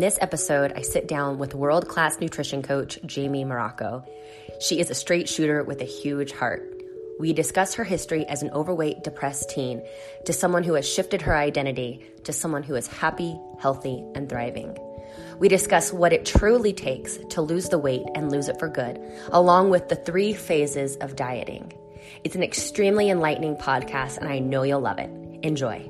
this episode, I sit down with world class nutrition coach Jamie Morocco. She is a straight shooter with a huge heart. We discuss her history as an overweight, depressed teen to someone who has shifted her identity to someone who is happy, healthy, and thriving. We discuss what it truly takes to lose the weight and lose it for good, along with the three phases of dieting. It's an extremely enlightening podcast, and I know you'll love it. Enjoy.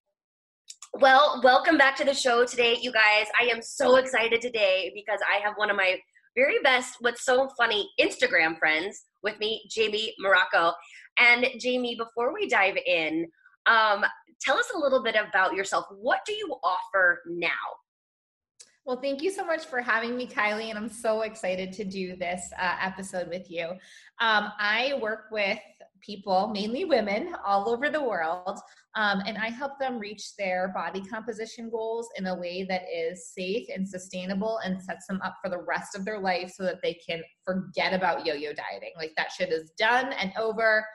Well, welcome back to the show today, you guys. I am so excited today because I have one of my very best, what's so funny, Instagram friends with me, Jamie Morocco. And Jamie, before we dive in, um, tell us a little bit about yourself. What do you offer now? Well, thank you so much for having me, Kylie, and I'm so excited to do this uh, episode with you. Um, I work with people, mainly women, all over the world. Um, and I help them reach their body composition goals in a way that is safe and sustainable and sets them up for the rest of their life so that they can forget about yo yo dieting. Like that shit is done and over.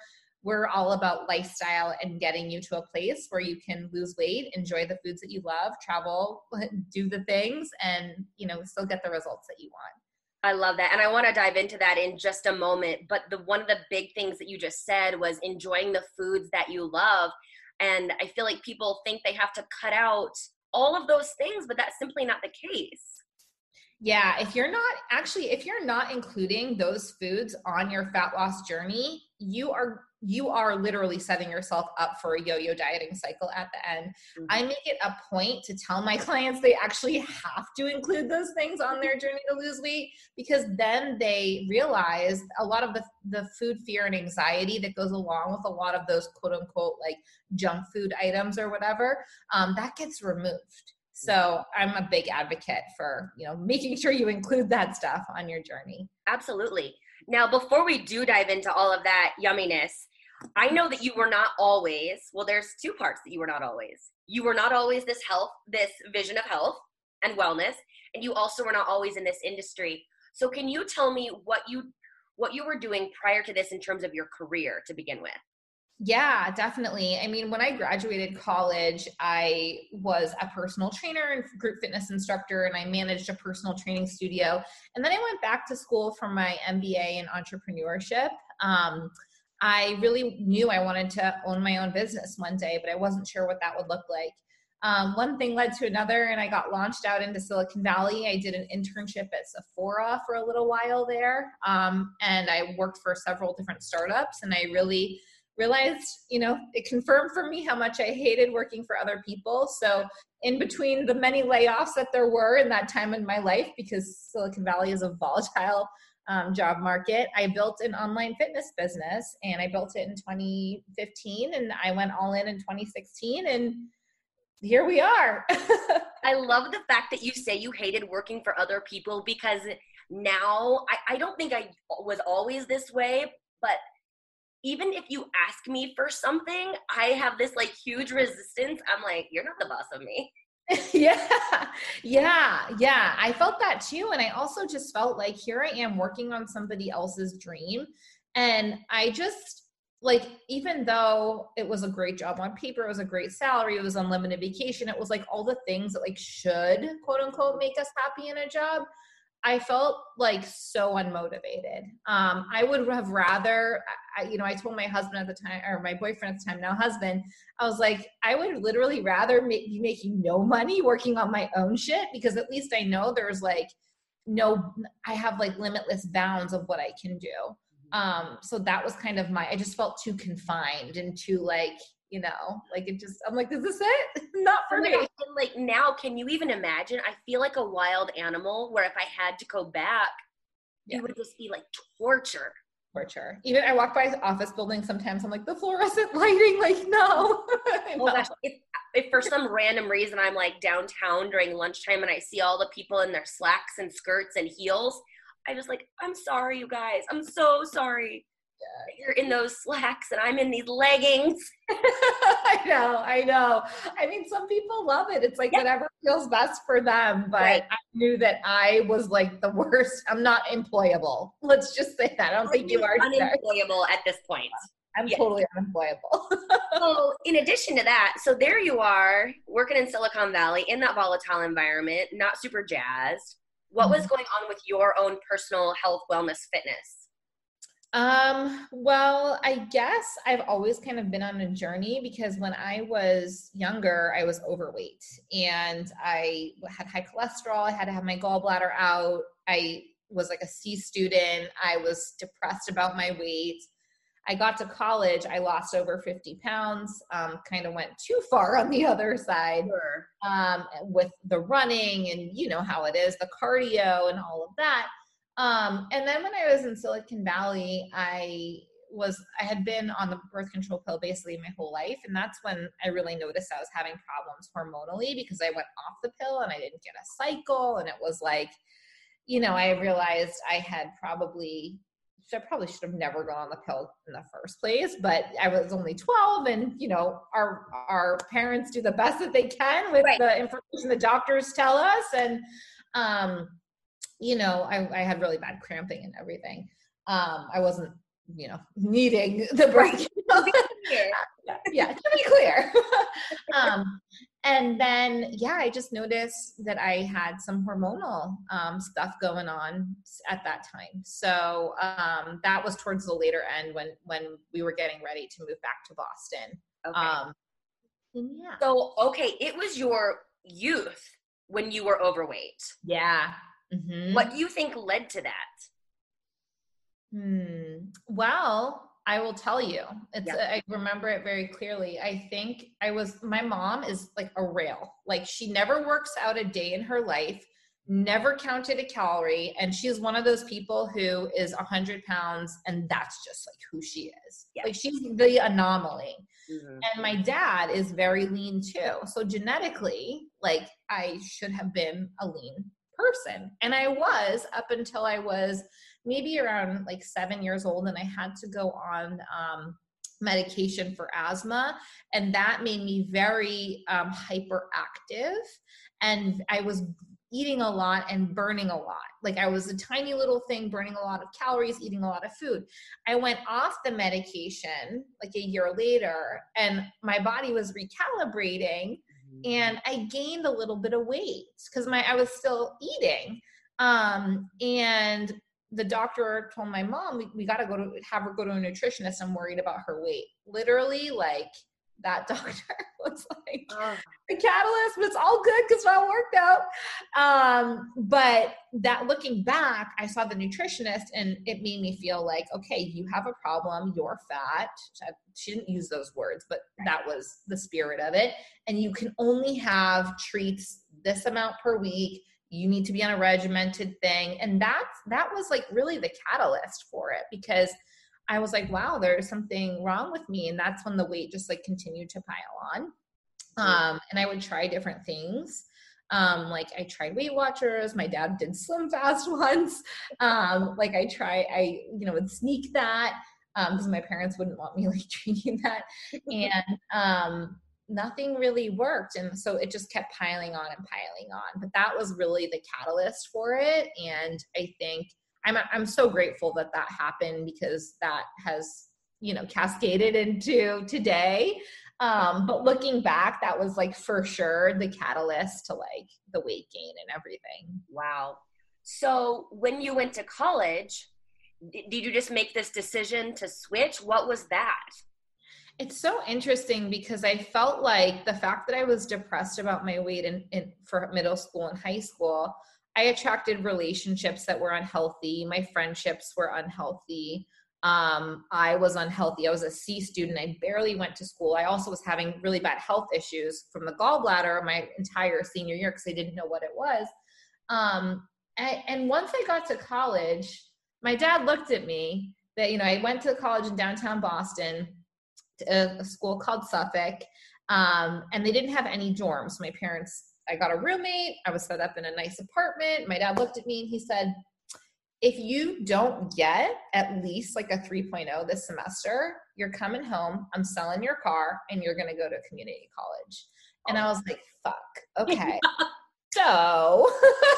We're all about lifestyle and getting you to a place where you can lose weight, enjoy the foods that you love, travel, do the things, and you know, still get the results that you want. I love that. And I want to dive into that in just a moment. But the one of the big things that you just said was enjoying the foods that you love. And I feel like people think they have to cut out all of those things, but that's simply not the case. Yeah, if you're not actually if you're not including those foods on your fat loss journey, you are you are literally setting yourself up for a yo-yo dieting cycle at the end. Mm-hmm. I make it a point to tell my clients they actually have to include those things on their journey to lose weight because then they realize a lot of the the food fear and anxiety that goes along with a lot of those quote unquote like junk food items or whatever um, that gets removed. So I'm a big advocate for you know making sure you include that stuff on your journey. Absolutely. Now, before we do dive into all of that yumminess, I know that you were not always, well, there's two parts that you were not always. You were not always this health, this vision of health and wellness, and you also were not always in this industry. So can you tell me what you what you were doing prior to this in terms of your career to begin with? Yeah, definitely. I mean, when I graduated college, I was a personal trainer and group fitness instructor, and I managed a personal training studio. And then I went back to school for my MBA in entrepreneurship. Um, I really knew I wanted to own my own business one day, but I wasn't sure what that would look like. Um, one thing led to another, and I got launched out into Silicon Valley. I did an internship at Sephora for a little while there, um, and I worked for several different startups, and I really realized, you know, it confirmed for me how much I hated working for other people. So, in between the many layoffs that there were in that time in my life, because Silicon Valley is a volatile um, job market, I built an online fitness business and I built it in 2015 and I went all in in 2016 and here we are. I love the fact that you say you hated working for other people because now I, I don't think I was always this way, but even if you ask me for something, I have this like huge resistance. I'm like, you're not the boss of me. yeah, yeah, yeah. I felt that too. And I also just felt like here I am working on somebody else's dream. And I just, like, even though it was a great job on paper, it was a great salary, it was unlimited vacation, it was like all the things that, like, should quote unquote make us happy in a job. I felt like so unmotivated. Um, I would have rather, I, you know, I told my husband at the time, or my boyfriend at the time, now husband, I was like, I would literally rather be making no money working on my own shit because at least I know there's like no, I have like limitless bounds of what I can do. Mm-hmm. Um, so that was kind of my, I just felt too confined and too like, you know like it just i'm like is this it not for me and like now can you even imagine i feel like a wild animal where if i had to go back yeah. it would just be like torture torture. Even I walk by office buildings sometimes. I'm like the fluorescent lighting. Like no. oh gosh, if, if for some random reason I'm like downtown during lunchtime and I see all the people in their slacks and skirts and heels, I just like I'm sorry, you guys. I'm so sorry you're in those slacks and I'm in these leggings. I know, I know. I mean, some people love it. It's like yeah. whatever feels best for them. But right. I knew that I was like the worst. I'm not employable. Let's just say that. I don't think you are unemployable at this point. I'm totally unemployable. so, in addition to that, so there you are working in Silicon Valley in that volatile environment, not super jazzed. What mm-hmm. was going on with your own personal health, wellness, fitness? Um, well, I guess I've always kind of been on a journey because when I was younger, I was overweight and I had high cholesterol. I had to have my gallbladder out. I was like a C student. I was depressed about my weight. I got to college, I lost over 50 pounds, um, kind of went too far on the other side sure. um, with the running and you know how it is, the cardio and all of that. Um, and then when I was in Silicon Valley, I was I had been on the birth control pill basically my whole life, and that's when I really noticed I was having problems hormonally because I went off the pill and I didn't get a cycle, and it was like, you know, I realized I had probably I probably should have never gone on the pill in the first place, but I was only 12 and you know, our our parents do the best that they can with right. the information the doctors tell us and um you know, I, I had really bad cramping and everything. Um, I wasn't, you know, needing the break. yeah, yeah, to be clear. um, and then, yeah, I just noticed that I had some hormonal um, stuff going on at that time. So um, that was towards the later end when when we were getting ready to move back to Boston. Okay. Um, yeah. So okay, it was your youth when you were overweight. Yeah. Mm-hmm. What do you think led to that? Hmm. Well, I will tell you. It's. I remember it very clearly. I think I was my mom is like a rail. Like she never works out a day in her life, never counted a calorie, and she's one of those people who is a hundred pounds and that's just like who she is. Like she's the anomaly. Mm-hmm. And my dad is very lean too. So genetically, like I should have been a lean person. And I was up until I was maybe around like seven years old, and I had to go on um, medication for asthma. And that made me very um, hyperactive. And I was eating a lot and burning a lot. Like I was a tiny little thing, burning a lot of calories, eating a lot of food. I went off the medication like a year later, and my body was recalibrating and I gained a little bit of weight because my I was still eating. Um, and the doctor told my mom we, we got to go to have her go to a nutritionist. I'm worried about her weight. Literally, like that doctor was like oh. the catalyst, but it's all good because I worked out. Um, but that looking back, I saw the nutritionist and it made me feel like, okay, you have a problem, you're fat. She didn't use those words, but that was the spirit of it. And you can only have treats this amount per week. You need to be on a regimented thing. And that's that was like really the catalyst for it because I was like, wow, there's something wrong with me. And that's when the weight just like continued to pile on. Um, and I would try different things. Um, like I tried Weight Watchers. My dad did Slim Fast once. Um, like I try, I you know would sneak that because um, my parents wouldn't want me like drinking that, and um, nothing really worked. And so it just kept piling on and piling on. But that was really the catalyst for it. And I think I'm I'm so grateful that that happened because that has you know cascaded into today. Um, but looking back, that was like for sure the catalyst to like the weight gain and everything. Wow. So when you went to college, did you just make this decision to switch? What was that? It's so interesting because I felt like the fact that I was depressed about my weight in, in for middle school and high school I attracted relationships that were unhealthy. My friendships were unhealthy. Um, I was unhealthy. I was a C student. I barely went to school. I also was having really bad health issues from the gallbladder my entire senior year because I didn't know what it was. Um, and, once I got to college, my dad looked at me that you know I went to college in downtown Boston, a, a school called Suffolk, um, and they didn't have any dorms. My parents, I got a roommate. I was set up in a nice apartment. My dad looked at me and he said, "If you don't get at least like a 3.0 this semester, you're coming home. I'm selling your car, and you're going to go to community college." And I was like, "Fuck, okay." so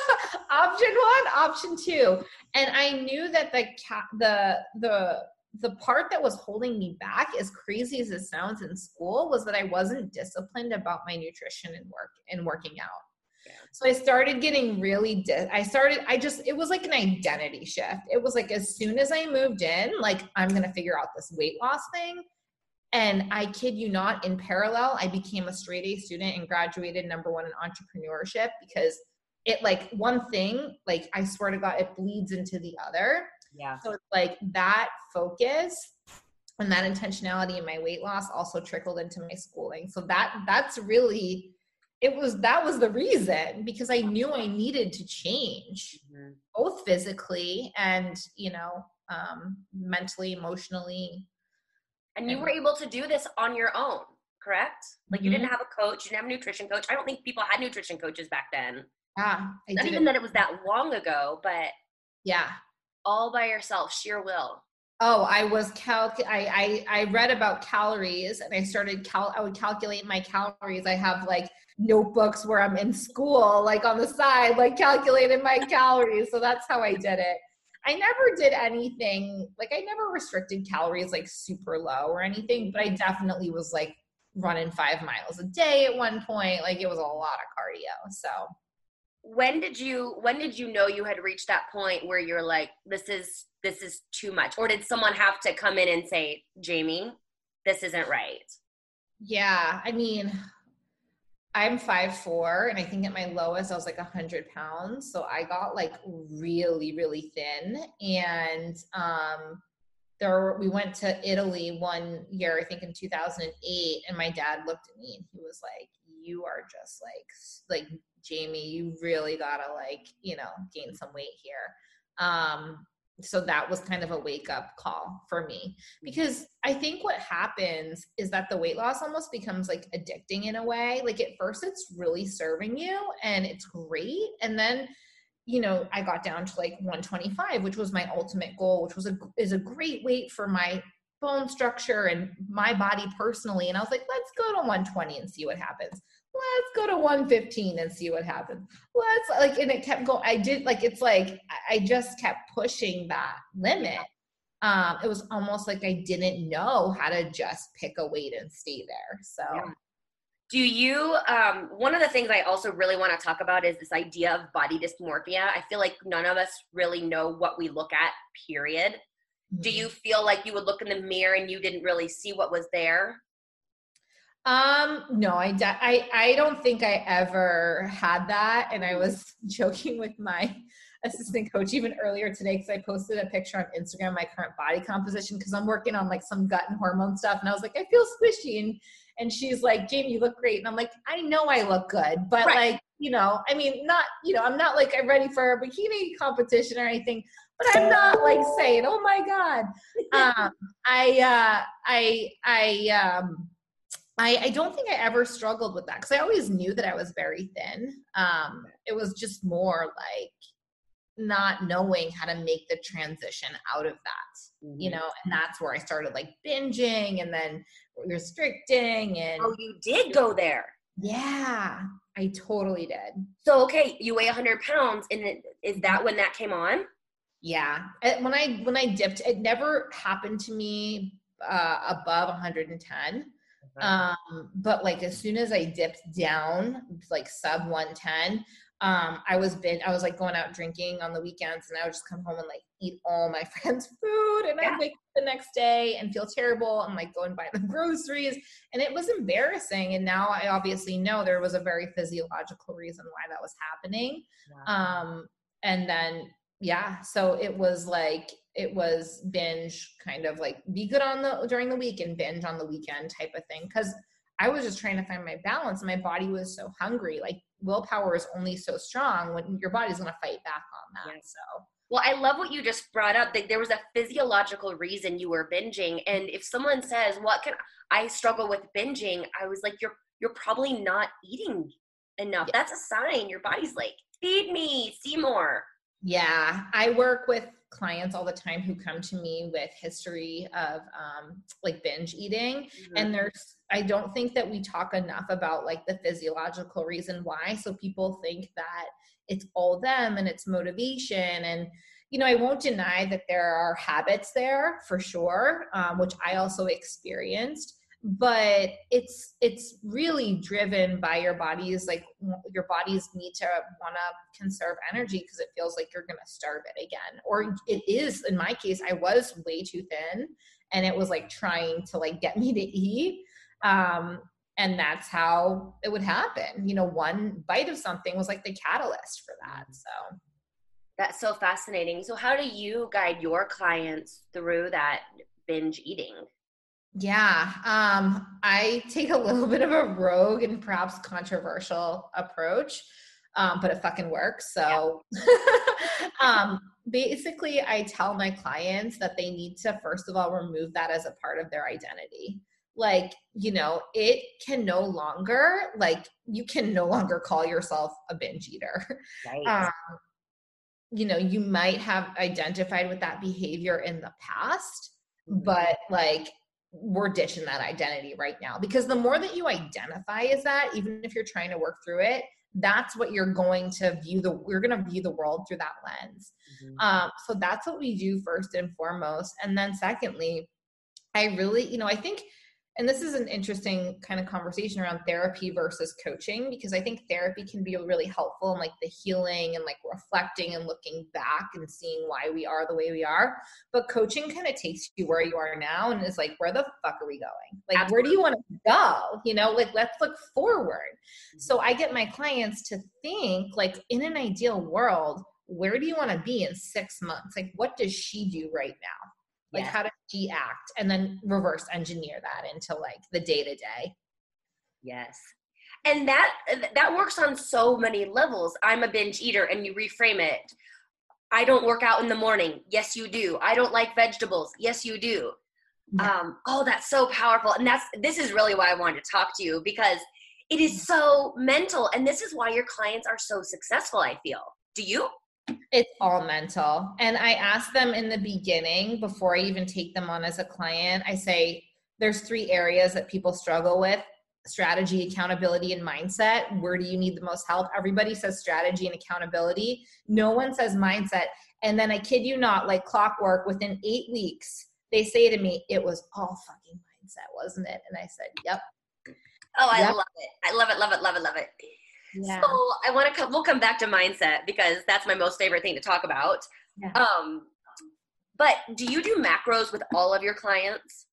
option one option two and i knew that the cat the the the part that was holding me back as crazy as it sounds in school was that i wasn't disciplined about my nutrition and work and working out yeah. so i started getting really di- i started i just it was like an identity shift it was like as soon as i moved in like i'm gonna figure out this weight loss thing and I kid you not, in parallel, I became a straight A student and graduated number one in entrepreneurship because it like one thing, like I swear to God, it bleeds into the other. Yeah. So it's like that focus and that intentionality in my weight loss also trickled into my schooling. So that that's really it was that was the reason because I knew I needed to change mm-hmm. both physically and you know um mentally, emotionally, and you were able to do this on your own, correct? Like you mm-hmm. didn't have a coach, you didn't have a nutrition coach. I don't think people had nutrition coaches back then. Yeah. I Not even that it was that long ago, but yeah. All by yourself, sheer will. Oh, I was cal. I, I I read about calories, and I started cal. I would calculate my calories. I have like notebooks where I'm in school, like on the side, like calculating my calories. So that's how I did it. I never did anything like I never restricted calories like super low or anything, but I definitely was like running five miles a day at one point. Like it was a lot of cardio. So when did you when did you know you had reached that point where you're like, this is this is too much? Or did someone have to come in and say, Jamie, this isn't right? Yeah. I mean, I'm five four, and I think at my lowest I was like hundred pounds. So I got like really, really thin. And um, there we went to Italy one year, I think in 2008, and my dad looked at me and he was like, "You are just like like Jamie. You really gotta like you know gain some weight here." Um, so that was kind of a wake up call for me because I think what happens is that the weight loss almost becomes like addicting in a way. Like at first it's really serving you and it's great. And then, you know, I got down to like 125, which was my ultimate goal, which was a is a great weight for my bone structure and my body personally. And I was like, let's go to 120 and see what happens let's go to 115 and see what happens. Let's like, and it kept going. I did like, it's like, I just kept pushing that limit. Um, it was almost like I didn't know how to just pick a weight and stay there. So, yeah. do you, um, one of the things I also really want to talk about is this idea of body dysmorphia. I feel like none of us really know what we look at, period. Mm-hmm. Do you feel like you would look in the mirror and you didn't really see what was there? Um, no, I, I, I don't think I ever had that. And I was joking with my assistant coach even earlier today because I posted a picture on Instagram my current body composition because I'm working on like some gut and hormone stuff. And I was like, I feel squishy. And, and she's like, Jamie, you look great. And I'm like, I know I look good, but right. like, you know, I mean, not, you know, I'm not like I'm ready for a bikini competition or anything, but I'm not like saying, oh my God. Um, I, uh, I, I, um, I, I don't think I ever struggled with that because I always knew that I was very thin. Um, it was just more like not knowing how to make the transition out of that, mm-hmm. you know, and that's where I started like binging and then restricting and. Oh, you did go there. Yeah, I totally did. So, okay, you weigh 100 pounds, and it, is that when that came on? Yeah, when I when I dipped, it never happened to me uh, above 110 um, but like as soon as I dipped down, like sub 110, um, I was been I was like going out drinking on the weekends and I would just come home and like eat all my friends' food and yeah. I'd wake up the next day and feel terrible and like go and buy the groceries. And it was embarrassing. And now I obviously know there was a very physiological reason why that was happening. Wow. Um, and then yeah, so it was like it was binge kind of like be good on the during the week and binge on the weekend type of thing because i was just trying to find my balance and my body was so hungry like willpower is only so strong when your body's going to fight back on that so Well, I love what you just brought up. That there was a physiological reason you were binging, and if someone says, "What can I struggle with binging?" I was like, "You're you're probably not eating enough. Yeah. That's a sign. Your body's like, feed me, see more." Yeah, I work with clients all the time who come to me with history of um, like binge eating, mm-hmm. and there's I don't think that we talk enough about like the physiological reason why. So people think that it's all them and it's motivation and you know i won't deny that there are habits there for sure um, which i also experienced but it's it's really driven by your body's like your body's need to want to conserve energy because it feels like you're going to starve it again. Or it is in my case i was way too thin and it was like trying to like get me to eat um and that's how it would happen. You know one bite of something was like the catalyst for that mm-hmm. so. That's so fascinating. So how do you guide your clients through that binge eating yeah um i take a little bit of a rogue and perhaps controversial approach um, but it fucking works so yeah. um basically i tell my clients that they need to first of all remove that as a part of their identity like you know it can no longer like you can no longer call yourself a binge eater right. um, you know you might have identified with that behavior in the past mm-hmm. but like we're ditching that identity right now because the more that you identify as that even if you're trying to work through it that's what you're going to view the we're going to view the world through that lens mm-hmm. um, so that's what we do first and foremost and then secondly i really you know i think and this is an interesting kind of conversation around therapy versus coaching because i think therapy can be really helpful in like the healing and like reflecting and looking back and seeing why we are the way we are. But coaching kind of takes you where you are now and is like where the fuck are we going? Like Absolutely. where do you want to go? You know like let's look forward. So i get my clients to think like in an ideal world where do you want to be in six months? Like what does she do right now like yeah. how does she act and then reverse engineer that into like the day to day yes. And that that works on so many levels. I'm a binge eater and you reframe it. I don't work out in the morning. Yes you do. I don't like vegetables. Yes you do. Yeah. um, oh that's so powerful. And that's this is really why i wanted to talk to you because it is so mental. And this is why your clients are so successful i feel. Do you it's all mental. And I ask them in the beginning, before I even take them on as a client, I say, there's three areas that people struggle with strategy, accountability, and mindset. Where do you need the most help? Everybody says strategy and accountability. No one says mindset. And then I kid you not, like clockwork, within eight weeks, they say to me, it was all fucking mindset, wasn't it? And I said, yep. Oh, I yep. love it. I love it, love it, love it, love it. Yeah. So I want to come, we'll come back to mindset because that's my most favorite thing to talk about. Yeah. Um, but do you do macros with all of your clients?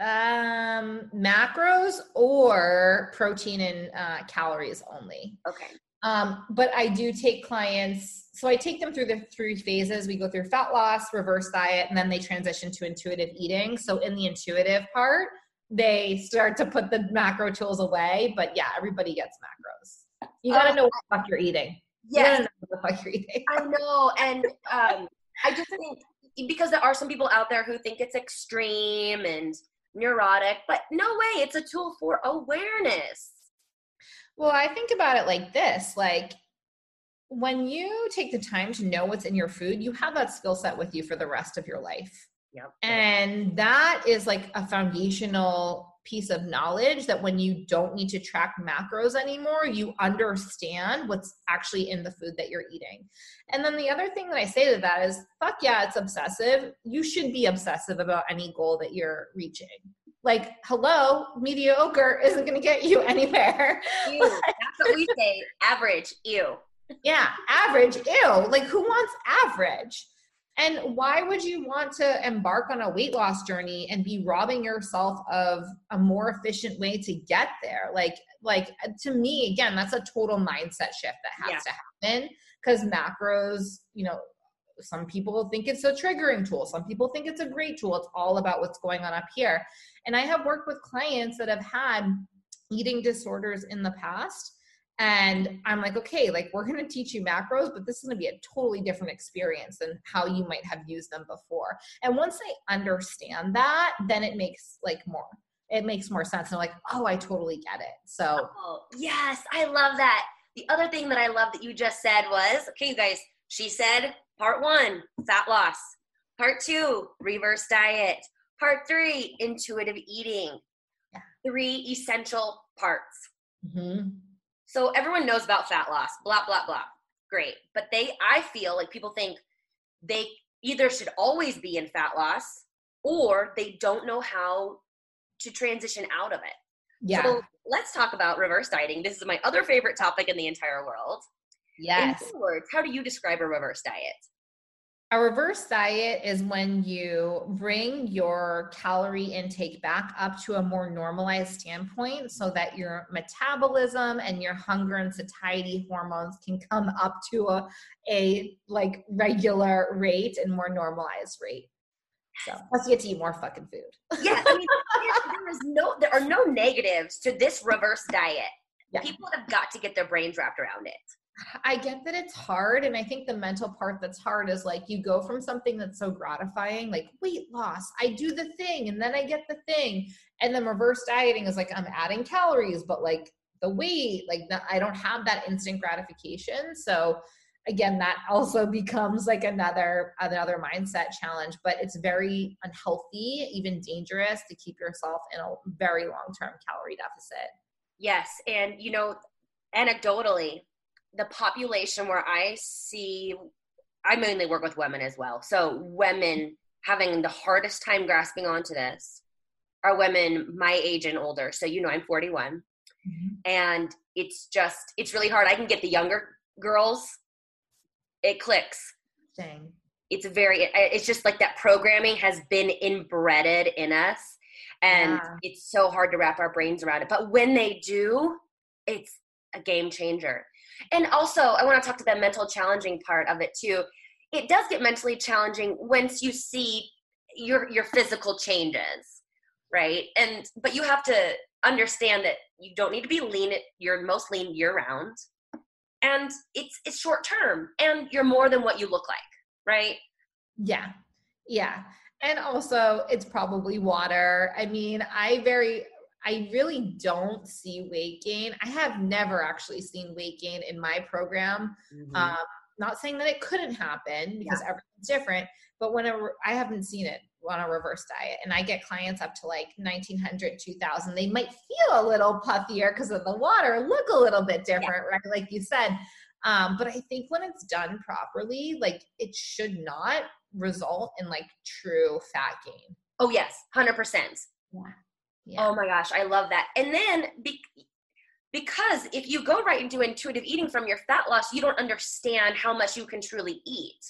Um, macros or protein and uh, calories only. Okay. Um, but I do take clients, so I take them through the three phases. We go through fat loss, reverse diet, and then they transition to intuitive eating. So in the intuitive part, they start to put the macro tools away. But yeah, everybody gets macros. You got to uh, know what the fuck you're eating. Yeah, what the fuck you're eating. I know, and um, I just think because there are some people out there who think it's extreme and neurotic, but no way, it's a tool for awareness. Well, I think about it like this like when you take the time to know what's in your food, you have that skill set with you for the rest of your life. Yep. And that is like a foundational piece of knowledge that when you don't need to track macros anymore, you understand what's actually in the food that you're eating. And then the other thing that I say to that is fuck yeah, it's obsessive. You should be obsessive about any goal that you're reaching. Like, hello, mediocre isn't going to get you anywhere. Ew, that's what we say. Average, ew. Yeah, average, ew. Like, who wants average? And why would you want to embark on a weight loss journey and be robbing yourself of a more efficient way to get there? Like, like to me, again, that's a total mindset shift that has yeah. to happen because macros, you know, some people think it's a triggering tool. Some people think it's a great tool. It's all about what's going on up here. And I have worked with clients that have had eating disorders in the past And I'm like, okay, like we're going to teach you macros, but this is going to be a totally different experience than how you might have used them before. And once they understand that, then it makes like more, it makes more sense. And like, oh, I totally get it. So, oh, yes, I love that. The other thing that I love that you just said was, okay, you guys, she said part one, fat loss. Part two, reverse diet. Part three, intuitive eating. Yeah. Three essential parts. Mm-hmm. So everyone knows about fat loss, blah, blah, blah. Great. But they, I feel like people think they either should always be in fat loss or they don't know how to transition out of it. Yeah. So let's talk about reverse dieting. This is my other favorite topic in the entire world. Yes. In words, how do you describe a reverse diet? A reverse diet is when you bring your calorie intake back up to a more normalized standpoint so that your metabolism and your hunger and satiety hormones can come up to a, a like regular rate and more normalized rate. So plus you get to eat more fucking food. yeah, I mean there is no there are no negatives to this reverse diet. Yeah. People have got to get their brains wrapped around it. I get that it's hard. And I think the mental part that's hard is like you go from something that's so gratifying, like weight loss, I do the thing and then I get the thing. And then reverse dieting is like I'm adding calories, but like the weight, like I don't have that instant gratification. So again, that also becomes like another another mindset challenge, but it's very unhealthy, even dangerous to keep yourself in a very long-term calorie deficit. Yes. And you know, anecdotally, the population where I see, I mainly work with women as well. So women having the hardest time grasping onto this are women my age and older. So you know, I'm 41, mm-hmm. and it's just it's really hard. I can get the younger girls. It clicks. Dang. It's very. It's just like that programming has been inbred in us, and yeah. it's so hard to wrap our brains around it. But when they do, it's a game changer. And also, I want to talk to the mental challenging part of it too. It does get mentally challenging once you see your your physical changes, right? And but you have to understand that you don't need to be lean. You're most lean year round, and it's it's short term, and you're more than what you look like, right? Yeah, yeah. And also, it's probably water. I mean, I very I really don't see weight gain. I have never actually seen weight gain in my program. Mm-hmm. Um, not saying that it couldn't happen because yeah. everything's different, but when I haven't seen it on a reverse diet and I get clients up to like 1900, 2000, they might feel a little puffier because of the water, look a little bit different, yeah. right? Like you said. Um, but I think when it's done properly, like it should not result in like true fat gain. Oh, yes, 100%. Yeah. Oh yeah. Oh my gosh, I love that. And then be- because if you go right into intuitive eating from your fat loss, you don't understand how much you can truly eat.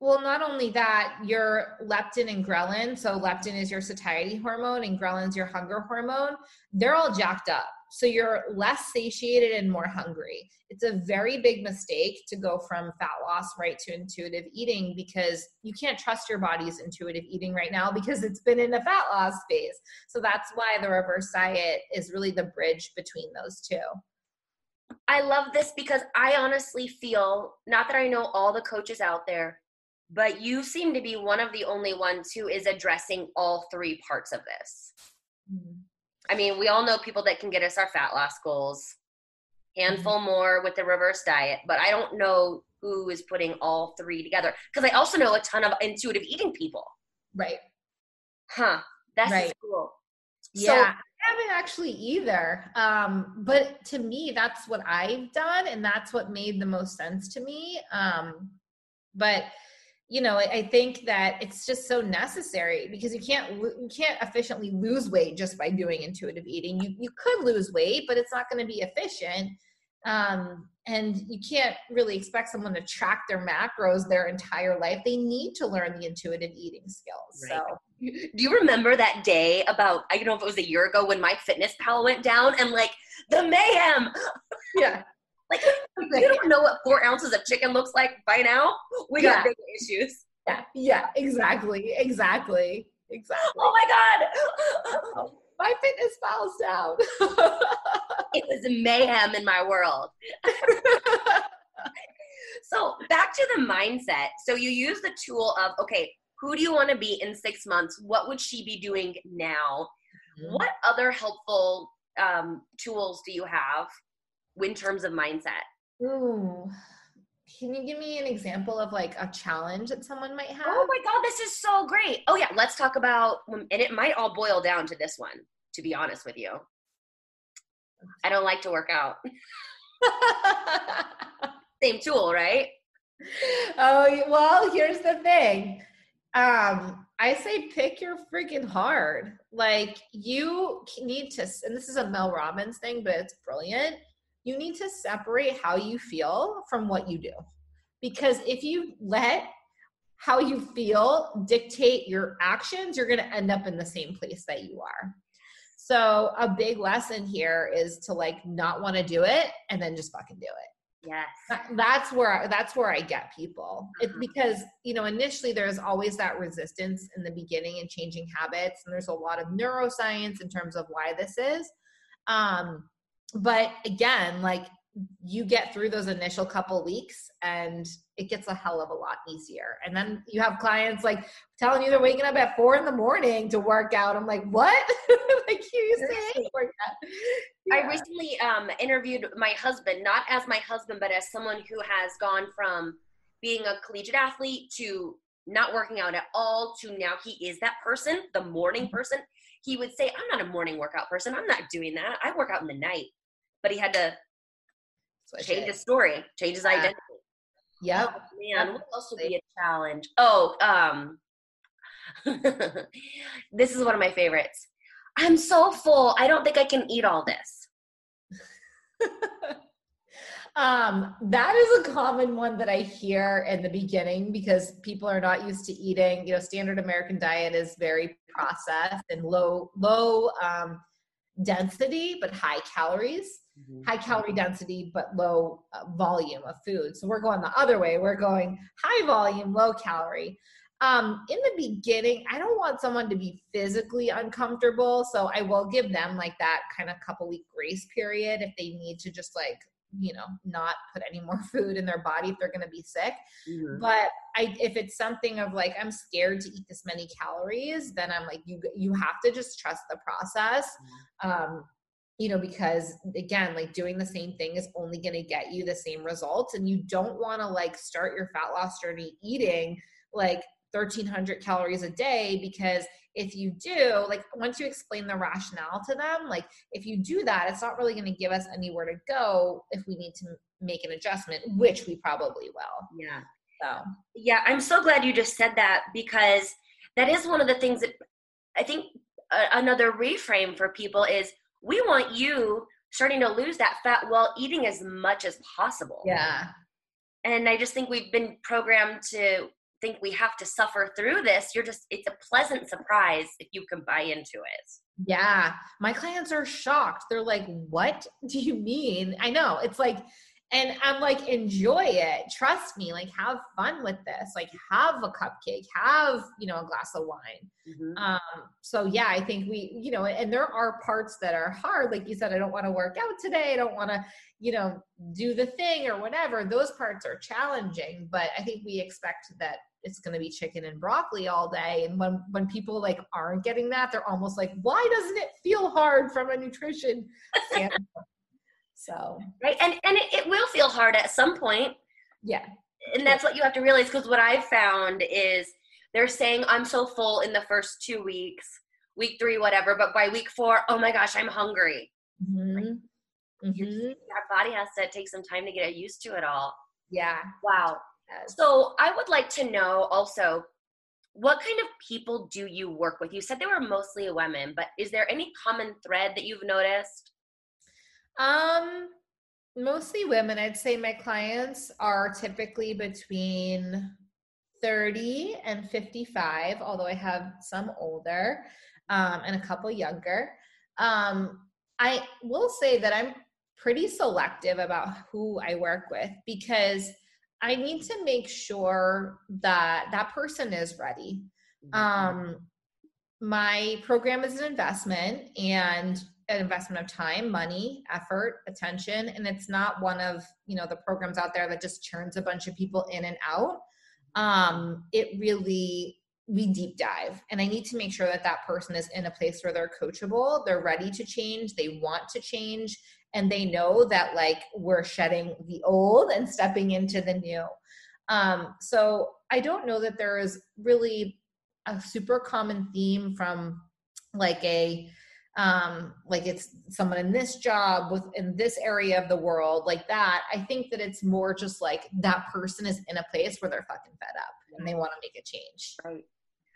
Well, not only that, your leptin and ghrelin, so leptin is your satiety hormone and ghrelin is your hunger hormone, they're all jacked up. So you're less satiated and more hungry. It's a very big mistake to go from fat loss right to intuitive eating because you can't trust your body's intuitive eating right now because it's been in a fat loss phase. So that's why the reverse diet is really the bridge between those two. I love this because I honestly feel, not that I know all the coaches out there, but you seem to be one of the only ones who is addressing all three parts of this. Mm-hmm. I mean, we all know people that can get us our fat loss goals, handful mm-hmm. more with the reverse diet, but I don't know who is putting all three together because I also know a ton of intuitive eating people. Right. Huh. That's right. cool. Yeah. So, I haven't actually either. Um, but to me, that's what I've done, and that's what made the most sense to me. Um, but you know i think that it's just so necessary because you can't you can't efficiently lose weight just by doing intuitive eating. You, you could lose weight but it's not going to be efficient. Um, and you can't really expect someone to track their macros their entire life. They need to learn the intuitive eating skills right. so do you remember that day about i don't know if it was a year ago when my fitness pal went down and like the mayhem yeah like you don't know what four ounces of chicken looks like by now. We got yeah. big issues. Yeah, yeah, exactly, exactly, exactly. Oh my god, MyFitnessPal's down. it was mayhem in my world. so back to the mindset. So you use the tool of okay, who do you want to be in six months? What would she be doing now? Mm-hmm. What other helpful um, tools do you have in terms of mindset? Ooh, can you give me an example of like a challenge that someone might have? Oh my God, this is so great. Oh, yeah, let's talk about, and it might all boil down to this one, to be honest with you. I don't like to work out. Same tool, right? Oh, well, here's the thing. Um, I say pick your freaking hard. Like you need to, and this is a Mel Robbins thing, but it's brilliant you need to separate how you feel from what you do. Because if you let how you feel dictate your actions, you're going to end up in the same place that you are. So, a big lesson here is to like not want to do it and then just fucking do it. Yes. That's where that's where I get people. It's mm-hmm. because, you know, initially there's always that resistance in the beginning and changing habits and there's a lot of neuroscience in terms of why this is. Um but again, like you get through those initial couple weeks and it gets a hell of a lot easier. And then you have clients like telling you they're waking up at four in the morning to work out. I'm like, what? like you used to work out. Yeah. I recently um, interviewed my husband, not as my husband, but as someone who has gone from being a collegiate athlete to not working out at all to now he is that person, the morning mm-hmm. person. He would say, I'm not a morning workout person. I'm not doing that. I work out in the night but he had to Switch change it. his story, change his yeah. identity. Yep. Oh, man, what else would be a challenge? Oh, um, this is one of my favorites. I'm so full. I don't think I can eat all this. um, that is a common one that I hear in the beginning because people are not used to eating. You know, standard American diet is very processed and low, low um, density but high calories mm-hmm. high calorie density but low uh, volume of food so we're going the other way we're going high volume low calorie um, in the beginning i don't want someone to be physically uncomfortable so i will give them like that kind of couple week grace period if they need to just like you know not put any more food in their body if they're going to be sick mm-hmm. but i if it's something of like i'm scared to eat this many calories then i'm like you you have to just trust the process mm-hmm. um you know because again like doing the same thing is only going to get you the same results and you don't want to like start your fat loss journey eating like 1300 calories a day because if you do like once you explain the rationale to them like if you do that it's not really going to give us anywhere to go if we need to make an adjustment which we probably will. Yeah. So. Yeah i'm so glad you just said that because that is one of the things that i think another reframe for people is we want you starting to lose that fat while eating as much as possible. Yeah. And i just think we've been programmed to think we have to suffer through this. You're just, it's a pleasant surprise if you can buy into it. Yeah. My clients are shocked. They're like, what do you mean? I know. It's like, and I'm like, enjoy it. Trust me. Like, have fun with this. Like, have a cupcake. Have you know a glass of wine. Mm-hmm. Um, so yeah, I think we, you know, and there are parts that are hard. Like you said, I don't want to work out today. I don't want to, you know, do the thing or whatever. Those parts are challenging, but I think we expect that it's going to be chicken and broccoli all day. And when when people like aren't getting that, they're almost like, why doesn't it feel hard from a nutrition standpoint? So right, and and it, it will feel hard at some point. Yeah, and that's what you have to realize. Because what I've found is they're saying I'm so full in the first two weeks, week three, whatever, but by week four, oh my gosh, I'm hungry. Mm-hmm. mm-hmm. Our body has to take some time to get used to it all. Yeah. Wow. So I would like to know also what kind of people do you work with? You said they were mostly women, but is there any common thread that you've noticed? Um, mostly women. I'd say my clients are typically between 30 and 55, although I have some older um, and a couple younger. Um, I will say that I'm pretty selective about who I work with because I need to make sure that that person is ready. Mm-hmm. Um, my program is an investment and an investment of time money effort attention and it's not one of you know the programs out there that just churns a bunch of people in and out. Um it really we deep dive and i need to make sure that that person is in a place where they're coachable they're ready to change they want to change and they know that like we're shedding the old and stepping into the new. Um so i don't know that there is really a super common theme from like a um like it's someone in this job with in this area of the world like that i think that it's more just like that person is in a place where they're fucking fed up and they want to make a change right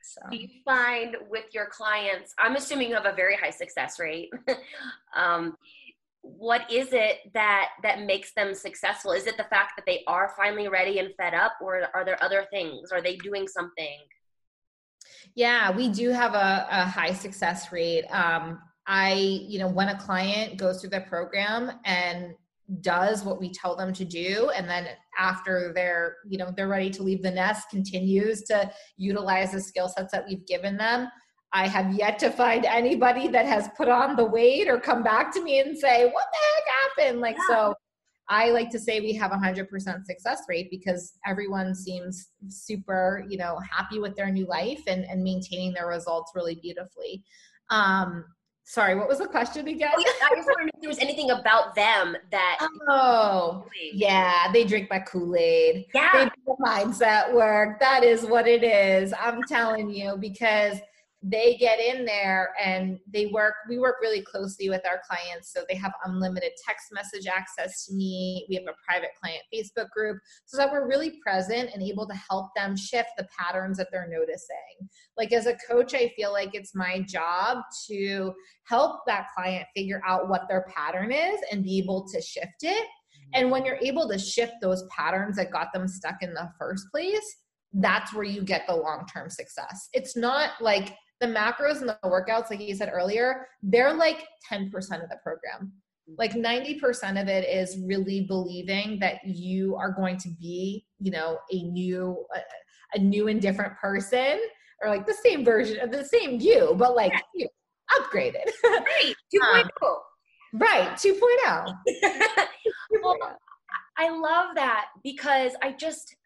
so. Do you find with your clients, I'm assuming you have a very high success rate. um, what is it that that makes them successful? Is it the fact that they are finally ready and fed up, or are there other things? Are they doing something? Yeah, we do have a, a high success rate. Um, I, you know, when a client goes through the program and does what we tell them to do and then after they're you know they're ready to leave the nest continues to utilize the skill sets that we've given them i have yet to find anybody that has put on the weight or come back to me and say what the heck happened like yeah. so i like to say we have a 100% success rate because everyone seems super you know happy with their new life and, and maintaining their results really beautifully um, Sorry, what was the question again? Oh, I just wondering if there was anything about them that. Oh, yeah, they drink my Kool Aid. Yeah, they do mindset work. That is what it is. I'm telling you because they get in there and they work we work really closely with our clients. So they have unlimited text message access to me. We have a private client facebook group. So that we're really present and able to help them shift the patterns that they're noticing. Like as a coach i feel like it's my job to help that client figure out what their pattern is and be able to shift it. And when you're able to shift those patterns that got them stuck in the first place that's where you get the long term success. It's not like the macros and the workouts, like you said earlier, they're like 10% of the program. Like 90% of it is really believing that you are going to be, you know, a new, a, a new and different person or like the same version of the same you, but like yeah. you know, upgraded. Right. 2.0. Um, right. 2.0. well, I love that because I just,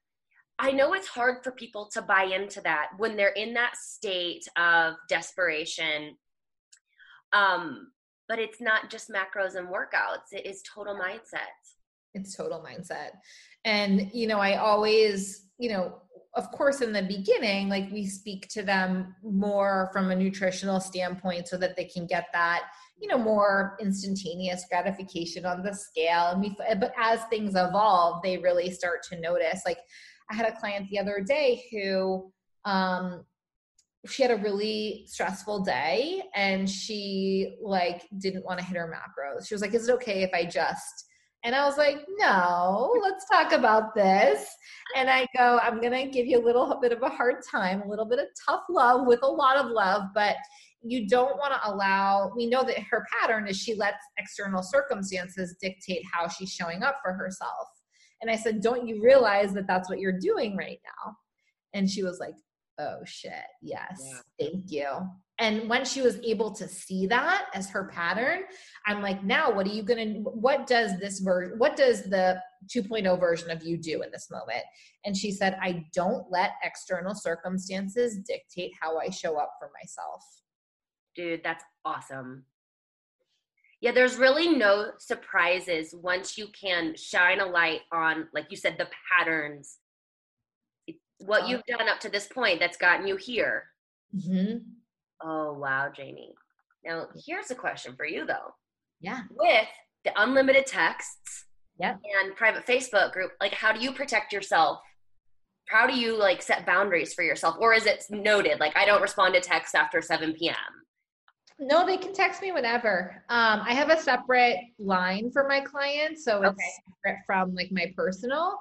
I know it's hard for people to buy into that when they're in that state of desperation. Um, but it's not just macros and workouts, it is total mindset. It's total mindset. And, you know, I always, you know, of course, in the beginning, like we speak to them more from a nutritional standpoint so that they can get that, you know, more instantaneous gratification on the scale. And we, but as things evolve, they really start to notice, like, I had a client the other day who um, she had a really stressful day and she like didn't want to hit her macros. She was like, "Is it okay if I just?" And I was like, "No, let's talk about this." And I go, "I'm going to give you a little bit of a hard time, a little bit of tough love with a lot of love, but you don't want to allow we know that her pattern is she lets external circumstances dictate how she's showing up for herself and I said, Don't you realize that that's what you're doing right now? And she was like, Oh shit, yes, yeah. thank you. And when she was able to see that as her pattern, I'm like, now what are you gonna, what does this version, what does the 2.0 version of you do in this moment? And she said, I don't let external circumstances dictate how I show up for myself. Dude, that's awesome yeah there's really no surprises once you can shine a light on like you said the patterns. What you've done up to this point that's gotten you here. Mm-hmm. oh wow Jaime. Now here's a question for you though. Yeah. With the unlimited texts yeah and private facebook group like how do you protect yourself? How do you like set boundaries for yourself? Or is it noted like i don't respond to text after 7 p.m no, they can text me whenever. Um, I have a separate line for my clients, so it's okay. separate from like my personal.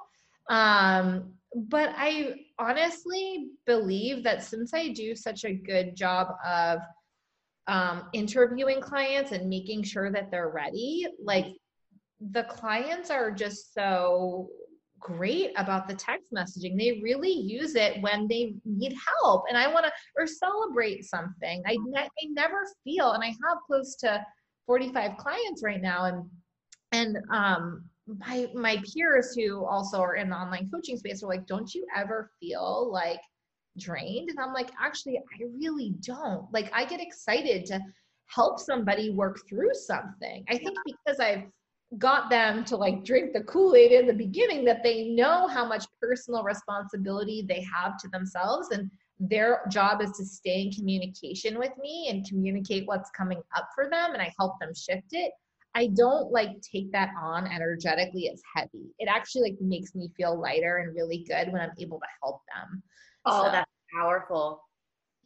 Um, but I honestly believe that since I do such a good job of um, interviewing clients and making sure that they're ready, like the clients are just so great about the text messaging. They really use it when they need help. And I want to or celebrate something. I, I never feel, and I have close to 45 clients right now and and um my my peers who also are in the online coaching space are like don't you ever feel like drained? And i'm like actually i really don't. Like i get excited to help somebody work through something. I think because i've got them to like drink the kool-aid in the beginning that they know how much personal responsibility they have to themselves and their job is to stay in communication with me and communicate what's coming up for them and i help them shift it. I don't like take that on energetically as heavy. It actually like makes me feel lighter and really good when i'm able to help them. Oh so, that's powerful.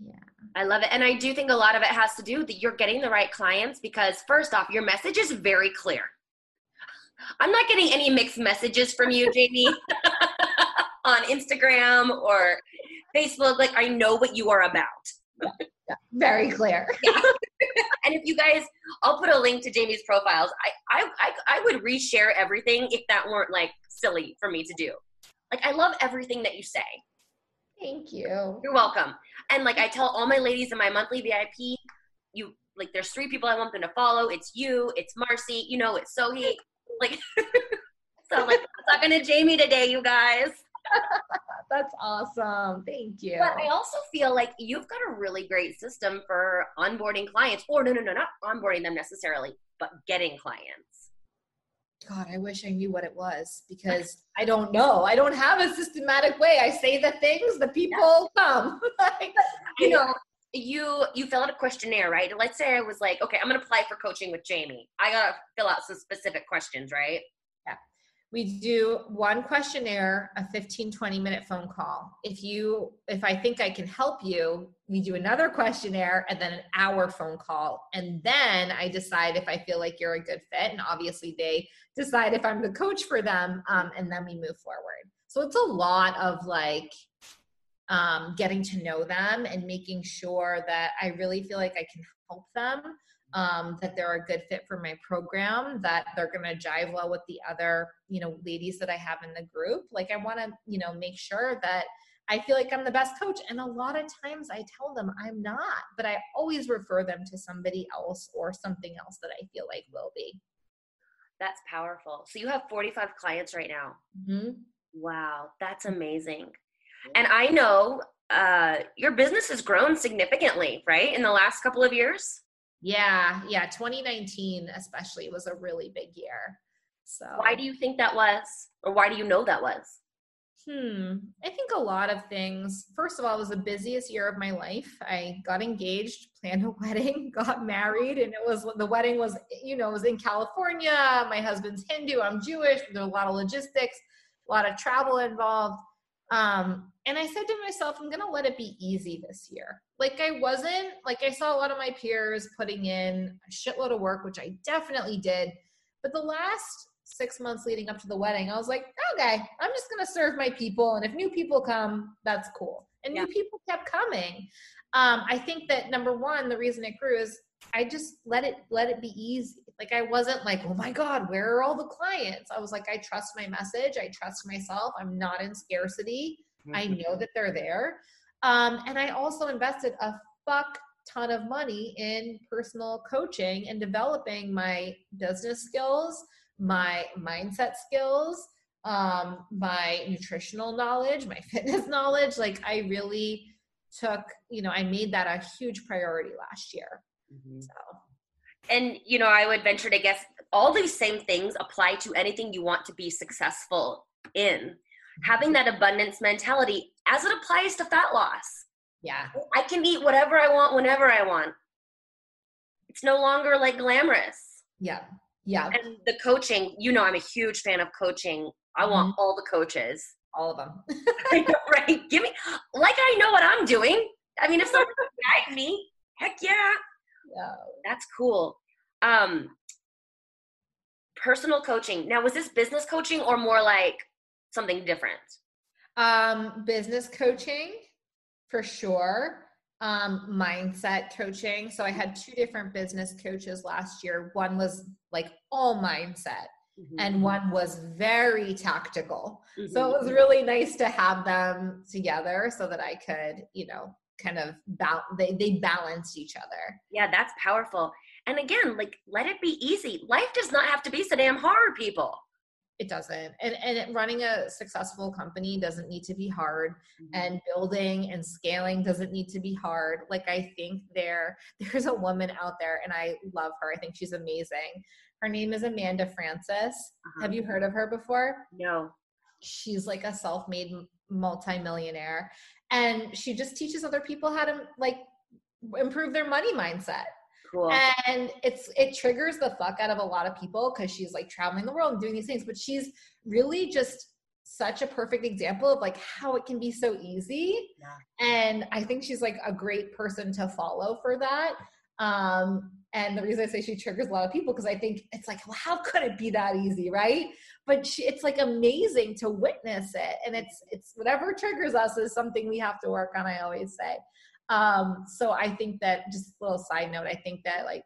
Yeah. I love it. And i do think a lot of it has to do that you're getting the right clients because first off your message is very clear i'm not getting any mixed messages from you Jaime on instagram or Facebook, like I know what you are about. Yeah, yeah. very clear. yeah. and if you guys, I'll put a link to Jaime's profiles. I, I, I, I would reshare everything if that weren't like silly for me to do. Like I love everything that you say. Thank you. You're welcome. And like I tell all my ladies in my monthly VIP, you like there's three people I want them to follow. It's you, it's Marcy, you know, it's Sohi. Like so like I'm talking to Jaime today, you guys. That's awesome. Thank you. But I also feel like you've got a really great system for onboarding clients, or no, no, no, not onboarding them necessarily, but getting clients. God, I wish I knew what it was because I don't know. I don't have a systematic way. I say the things, the people yeah. come. you know, you you fill out a questionnaire, right? Let's say I was like, okay, I'm gonna apply for coaching with Jaime. I gotta fill out some specific questions, right? Yeah. We do one questionnaire a 15 20 minute phone call if you if i think i can help you we do another questionnaire and then an hour phone call and then i decide if i feel like you're a good fit and obviously they decide if i'm the coach for them um, and then we move forward so it's a lot of like um, getting to know them and making sure that i really feel like i can help them um, that they're a good fit for my program, that they're going to jive well with the other, you know, ladies that I have in the group. Like I want to, you know, make sure that I feel like I'm the best coach. And a lot of times I tell them I'm not, but I always refer them to somebody else or something else that I feel like will be. That's powerful. So you have 45 clients right now. Mm-hmm. Wow, that's amazing. And I know uh, your business has grown significantly, right, in the last couple of years? Yeah, yeah. 2019 especially was a really big year. So why do you think that was? Or why do you know that was? Hmm. I think a lot of things. First of all, it was the busiest year of my life. I got engaged, planned a wedding, got married, and it was the wedding was, you know, it was in California. My husband's Hindu, I'm Jewish. There was a lot of logistics, a lot of travel involved. Um, and I said to myself, I'm going to let it be easy this year. Like I wasn't, like I saw a lot of my peers putting in a shitload of work, which I definitely did. But the last six months leading up to the wedding, I was like, okay, I'm just going to serve my people. And if new people come, that's cool. And yeah. new people kept coming. Um, I think that number one, the reason it grew is I just let it let it be easy. Like I wasn't like, oh my God, where are all the clients? I was like, I trust my message, I trust myself, I'm not in scarcity. Mm-hmm. I know that they're there. Um, and I also invested a fuck ton of money in personal coaching and developing my business skills, my mindset skills, um, my nutritional knowledge, my fitness knowledge. Like I really took, you know, I made that a huge priority last year. Mm-hmm. So. And you know, I would venture to guess all these same things apply to anything you want to be successful in. Having that abundance mentality as it applies to fat loss. Yeah. I can eat whatever I want whenever I want. It's no longer like glamorous. Yeah. Yeah. And the coaching, you know, I'm a huge fan of coaching. I want mm-hmm. all the coaches. All of them. right. Give me, like I know what I'm doing. I mean, if someone guide me, heck yeah. Yeah. That's cool. Um, personal coaching. Now, was this business coaching or more like something different? Um, business coaching for sure. Um, mindset coaching. So I had two different business coaches last year. One was like all mindset. Mm-hmm. And one was very tactical. Mm-hmm. So it was really nice to have them together so that I could, you know, kind of ba- they, they balanced each other yeah that's powerful And again, like let it be easy. Life does not have to be so damn hard, people. It doesn't. And and running a successful company doesn't need to be hard mm-hmm. and building and scaling doesn't need to be hard. Like I think there there's a woman out there and I love her. I think she's amazing. Her name is Amanda Frances Uh-huh. Have you heard of her before? No. She's like a self-made multimillionaire and she just teaches other people how to like improve their money mindset Cool. And it's it triggers the fuck out of a lot of people because she's like traveling the world and doing these things, but she's really just such a perfect example of like how it can be so easy. Yeah. And I think she's like a great person to follow for that. Um, and the reason I say she triggers a lot of people because I think it's like, well, how could it be that easy, right? But she, it's like amazing to witness it, and it's it's whatever triggers us is something we have to work on. I always say. Um, so I think that just a little side note, I think that like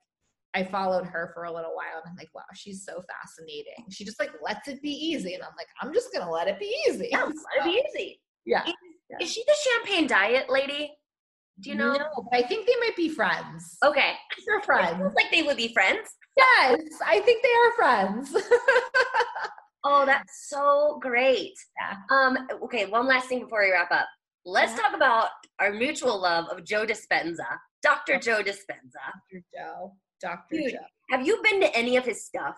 I followed her for a little while and I'm like, wow, she's so fascinating. She just like lets it be easy. And I'm like, I'm just gonna let it be easy. Yeah, so, let it be easy. Yeah. Is, yeah. is she the champagne diet lady? Do you know? No, but I think they might be friends. Okay. They're friends. like they would be friends. Yes, I think they are friends. oh, that's so great. Yeah. Um, okay, one last thing before we wrap up. Let's talk about our mutual love of Joe Dispenza, Dr. Joe Dispenza. Dr. Joe. Dr. Dude, Joe. Have you been to any of his stuff?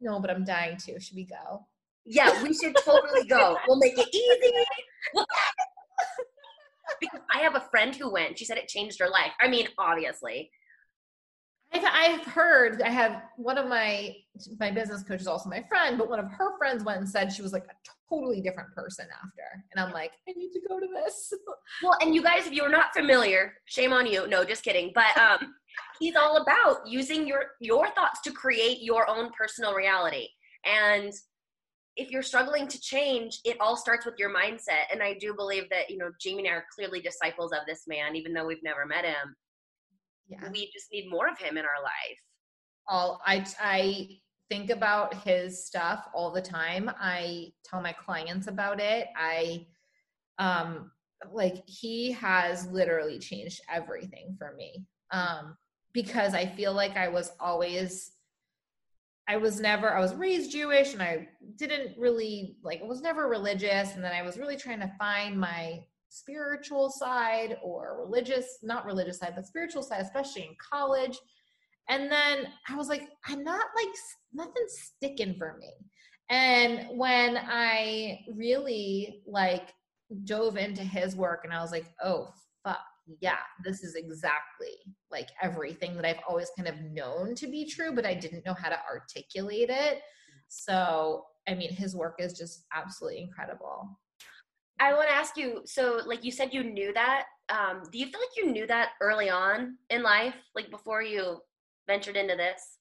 No, but I'm dying to. Should we go? Yeah, we should totally go. We'll make it easy. Because I have a friend who went. She said it changed her life. I mean, obviously. I've, I've heard. I have one of my my business coach is also my friend, but one of her friends went and said she was like a totally different person after. And I'm like, I need to go to this. well, and you guys, if you're not familiar, shame on you. No, just kidding. But um, he's all about using your your thoughts to create your own personal reality. And if you're struggling to change, it all starts with your mindset. And I do believe that, you know, Jaime and I are clearly disciples of this man, even though we've never met him. Yeah. We just need more of him in our life. All I I think about his stuff all the time. I tell my clients about it. I um like he has literally changed everything for me. Um because I feel like I was always I was never I was raised Jewish and I didn't really like I was never religious. And then I was really trying to find my spiritual side or religious not religious side but spiritual side especially in college. And then I was like, I'm not like, nothing's sticking for me. And when I really like dove into his work and I was like, oh, fuck, yeah, this is exactly like everything that I've always kind of known to be true, but I didn't know how to articulate it. So, I mean, his work is just absolutely incredible. I want to ask you so, like you said, you knew that. Um, do you feel like you knew that early on in life, like before you ventured into this?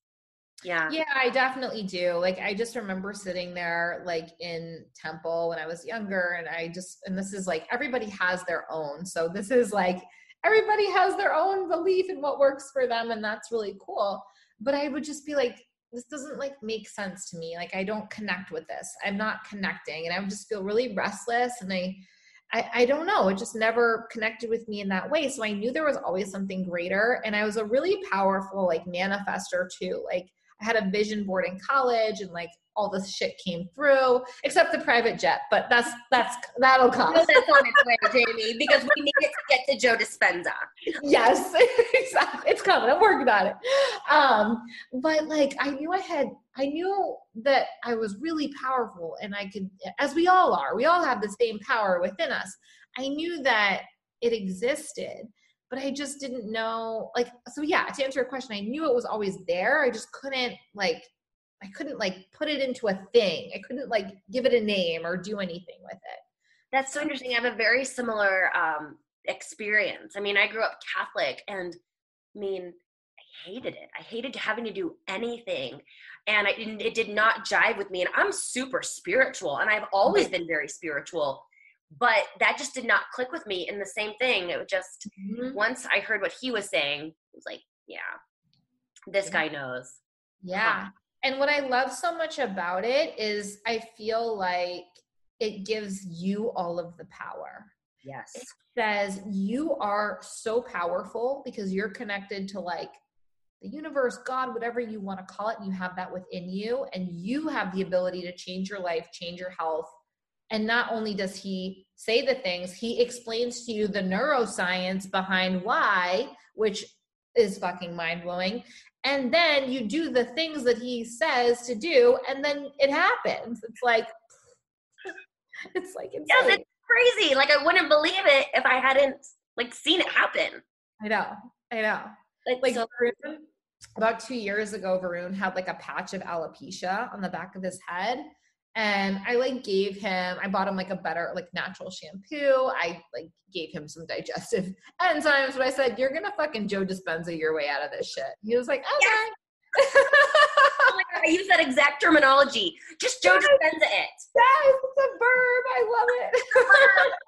Yeah. Yeah, I definitely do. Like I just remember sitting there like in temple when I was younger and I just and this is like everybody has their own. So this is like everybody has their own belief in what works for them and that's really cool. But I would just be like this doesn't like make sense to me. Like I don't connect with this. I'm not connecting and I would just feel really restless and I I, I don't know. It just never connected with me in that way. So I knew there was always something greater. And I was a really powerful like manifester too. Like I had a vision board in college and like all this shit came through, except the private jet. But that's that's that'll come. That's on its way, Jaime, because we need it to get to Joe Dispenza. Yes, exactly. It's coming. I'm working on it. Um, but like I knew I had I knew that I was really powerful and I could as we all are, we all have the same power within us. I knew that it existed but I just didn't know like so yeah to answer your question I knew it was always there I just couldn't like I couldn't like put it into a thing. I couldn't like give it a name or do anything with it. That's so interesting. I have a very similar um, experience. I mean, I grew up Catholic and I mean, I hated it. I hated having to do anything. And I it did not jive with me. And I'm super spiritual and I've always been very spiritual, but that just did not click with me. And the same thing, it was just mm-hmm. once I heard what he was saying, it was like, yeah, this guy knows. Yeah. Huh and what I love so much about it is I feel like it gives you all of the power. Yes. It says you are so powerful because you're connected to like the universe, God, whatever you want to call it, you have that within you, and you have the ability to change your life, change your health. And not only does he say the things, he explains to you the neuroscience behind why, which is fucking mind blowing. And then you do the things that he says to do, and then it happens. It's like, it's like, insane. yes, it's crazy. Like I wouldn't believe it if I hadn't like seen it happen. I know, I know. Like, Like so, Varun, about two years ago, Varun had like a patch of alopecia on the back of his head. And I like gave him, I bought him like a better, like natural shampoo. I like gave him some digestive enzymes, but I said, You're gonna fucking Joe Dispenza your way out of this shit. He was like, Okay. oh my God, I use that exact terminology. Just Joe Dispenza it. Yes, it's a verb. I love it.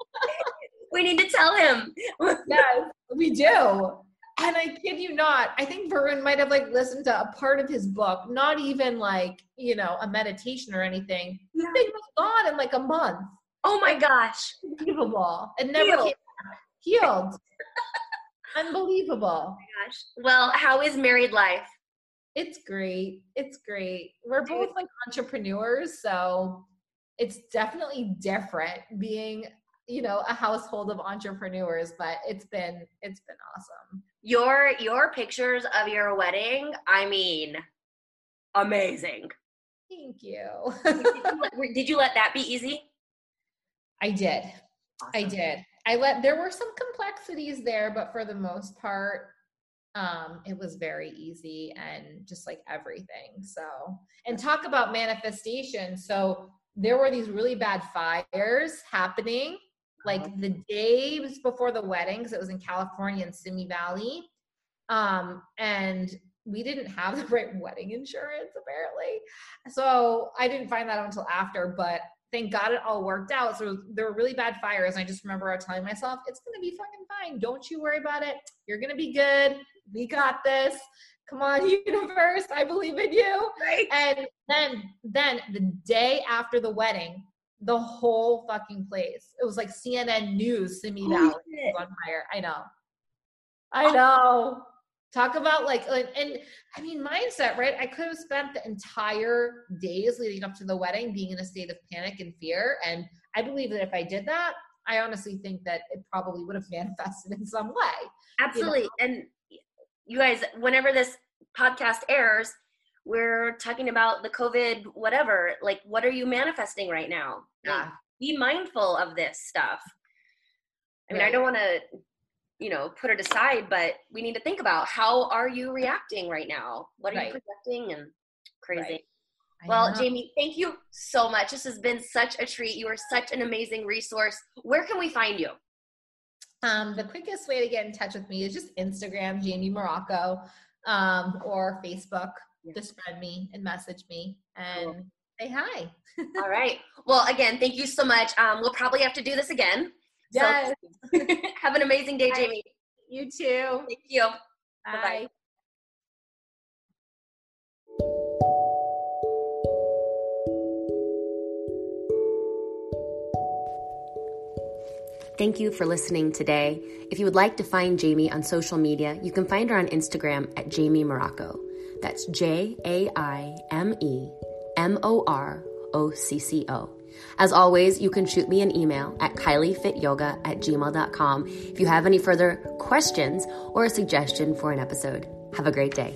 We need to tell him. yes, we do. And I kid you not, I think Varun might have like listened to a part of his book, not even like, you know, a meditation or anything. Yeah. thing was gone in like a month. Oh my gosh. Unbelievable. It never Healed. came back. Healed. Unbelievable. Oh gosh. Well, how is married life? It's great. It's great. We're both like entrepreneurs, so it's definitely different being, you know, a household of entrepreneurs, but it's been it's been awesome. Your your pictures of your wedding, I mean, amazing. Thank you. did, you let, did you let that be easy? I did. I did. I let there were some complexities there, but for the most part, um, it was very easy and just like everything. So, and talk about manifestation. So there were these really bad fires happening like the days before the wedding, because it was in California in Simi Valley. Um, and we didn't have the right wedding insurance apparently. So I didn't find that until after, but thank God it all worked out. So there were really bad fires. And I just remember telling myself, it's going to be fucking fine. Don't you worry about it. You're going to be good. We got this. Come on, universe. I believe in you. Right. And then, then the day after the wedding, the whole fucking place, it was like CNN News, Simi Holy Valley shit. on fire. I know. I know. Talk about like, like, and I mean, mindset, right? I could have spent the entire days leading up to the wedding being in a state of panic and fear. And I believe that if I did that, I honestly think that it probably would have manifested in some way. Absolutely. And you guys, whenever this podcast airs, we're talking about the COVID, whatever. Like, what are you manifesting right now? Like, Yeah. be mindful of this stuff. I mean, I don't want to, you know, put it aside, but we need to think about how are you reacting right now? What are you projecting? And crazy. Right. Well, know. Jaime, thank you so much. This has been such a treat. You are such an amazing resource. Where can we find you? Um, the quickest way to get in touch with me is just Instagram, Jaime Morocco, um, or Facebook. Yeah. Just friend me and message me and say hi. All right. Well, again, thank you so much. Um, we'll probably have to do this again. So- Yes. Have an amazing day, Bye. Jaime. You too. Thank you. Bye. Bye-bye. Thank you for listening today. If you would like to find Jaime on social media, you can find her on Instagram at Jamie Morocco. That's J A I M E M O R O C C O. As always, you can shoot me an email at kyliefityoga at gmail.com if you have any further questions or a suggestion for an episode. Have a great day.